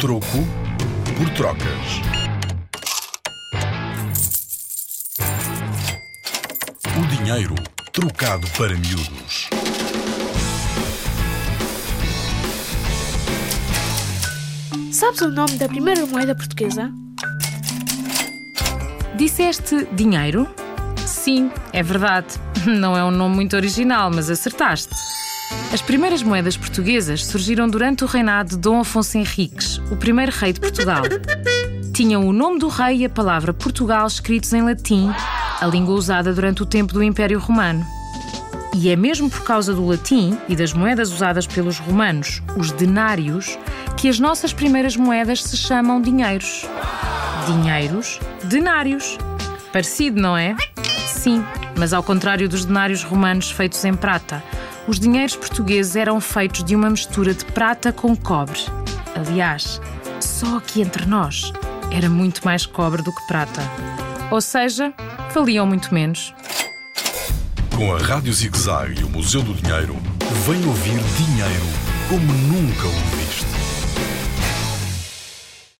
Troco por trocas. O dinheiro trocado para miúdos. Sabes o nome da primeira moeda portuguesa? Disseste dinheiro? Sim, é verdade. Não é um nome muito original, mas acertaste. As primeiras moedas portuguesas surgiram durante o reinado de Dom Afonso Henriques, o primeiro rei de Portugal. Tinham o nome do rei e a palavra Portugal escritos em latim, a língua usada durante o tempo do Império Romano. E é mesmo por causa do latim e das moedas usadas pelos romanos, os denários, que as nossas primeiras moedas se chamam dinheiros. Dinheiros, denários. Parecido, não é? Sim, mas ao contrário dos denários romanos feitos em prata, os dinheiros portugueses eram feitos de uma mistura de prata com cobre. Aliás, só aqui entre nós era muito mais cobre do que prata. Ou seja, valiam muito menos. Com a Rádio Zig e o Museu do Dinheiro, vem ouvir dinheiro como nunca o viste.